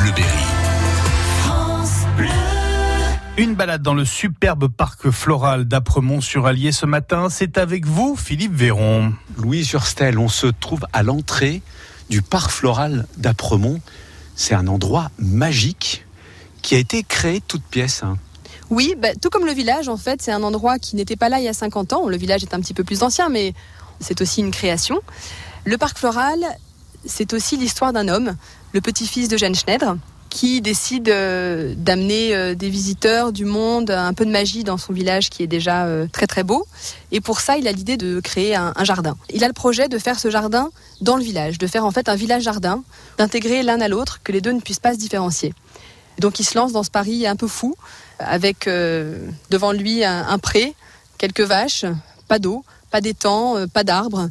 Bleu Berry. Une balade dans le superbe parc floral d'Apremont-sur-Allier ce matin, c'est avec vous, Philippe Véron. Louis Urstel, on se trouve à l'entrée du parc floral d'Apremont. C'est un endroit magique qui a été créé toute pièce. hein. Oui, bah, tout comme le village, en fait, c'est un endroit qui n'était pas là il y a 50 ans. Le village est un petit peu plus ancien, mais c'est aussi une création. Le parc floral, c'est aussi l'histoire d'un homme, le petit-fils de Jeanne Schneider, qui décide euh, d'amener euh, des visiteurs du monde, un peu de magie dans son village qui est déjà euh, très très beau. Et pour ça, il a l'idée de créer un, jardin. Il a le projet de faire ce jardin dans le village, de faire en fait un village-jardin, d'intégrer l'un à l'autre, que les deux ne puissent pas se différencier. Donc il se lance dans ce pari un peu fou, avec devant lui un, pré, quelques vaches, pas d'eau, pas d'étang, pas d'arbres.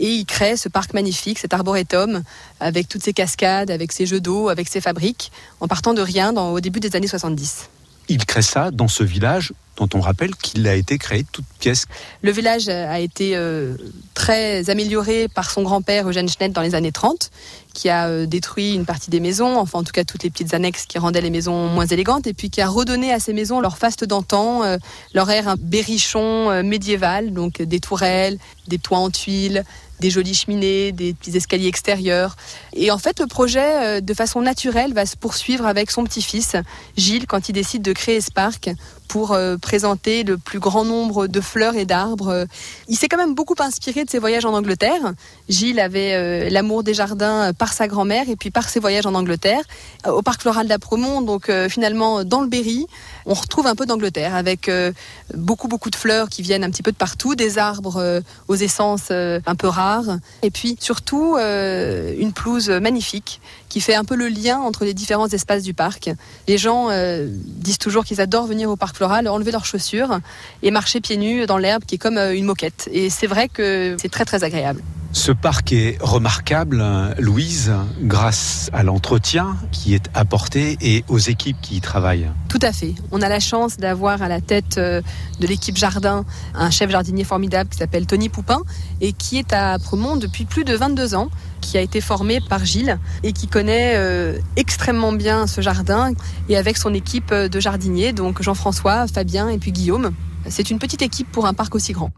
Et il crée ce parc magnifique, cet arboretum, avec toutes ses cascades, avec ses jeux d'eau, avec ses fabriques, en partant de rien dans, au début des années 70. Il crée ça dans ce village dont on rappelle qu'il a été créé toute pièce. Le village a été euh, très amélioré par son grand-père Eugène Schneider dans les années 30, qui a euh, détruit une partie des maisons, enfin en tout cas toutes les petites annexes qui rendaient les maisons moins élégantes, et puis qui a redonné à ces maisons leur faste d'antan, euh, leur air berrichon euh, médiéval, donc des tourelles, des toits en tuiles, des jolies cheminées, des petits escaliers extérieurs. Et en fait, le projet, de façon naturelle, va se poursuivre avec son petit-fils, Gilles, quand il décide de créer ce parc pour présenter le plus grand nombre de fleurs et d'arbres. Il s'est quand même beaucoup inspiré de ses voyages en Angleterre. Gilles avait l'amour des jardins par sa grand-mère et puis par ses voyages en Angleterre. Euh, Au parc floral d'Apremont, donc euh, finalement dans le Berry, on retrouve un peu d'Angleterre avec euh, beaucoup beaucoup de fleurs qui viennent un petit peu de partout, des arbres euh, aux essences euh, un peu rares et puis surtout euh, une pelouse magnifique qui fait un peu le lien entre les différents espaces du parc. Les gens euh, disent toujours qu'ils adorent venir au parc floral, enlever leurs chaussures et marcher pieds nus dans l'herbe qui est comme euh, une moquette. Et c'est vrai que c'est très très agréable. Ce parc est remarquable, Louise, grâce à l'entretien qui est apporté et aux équipes qui y travaillent. Tout à fait. On a la chance d'avoir à la tête euh, de l'équipe jardin un chef jardinier formidable qui s'appelle Tony Poupin et qui est à Premont depuis plus de 22 ans, qui a été formé par Gilles et qui connaît euh, extrêmement bien ce jardin et avec son équipe de jardiniers, donc Jean-François, Fabien et puis Guillaume. C'est une petite équipe pour un parc aussi grand.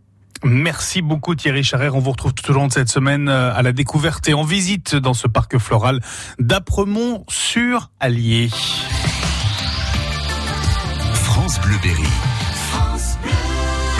Merci beaucoup Thierry Charrère. On vous retrouve tout au long de cette semaine euh, à la découverte et en visite dans ce parc floral d'Apremont sur Allier. France Bleu Berry.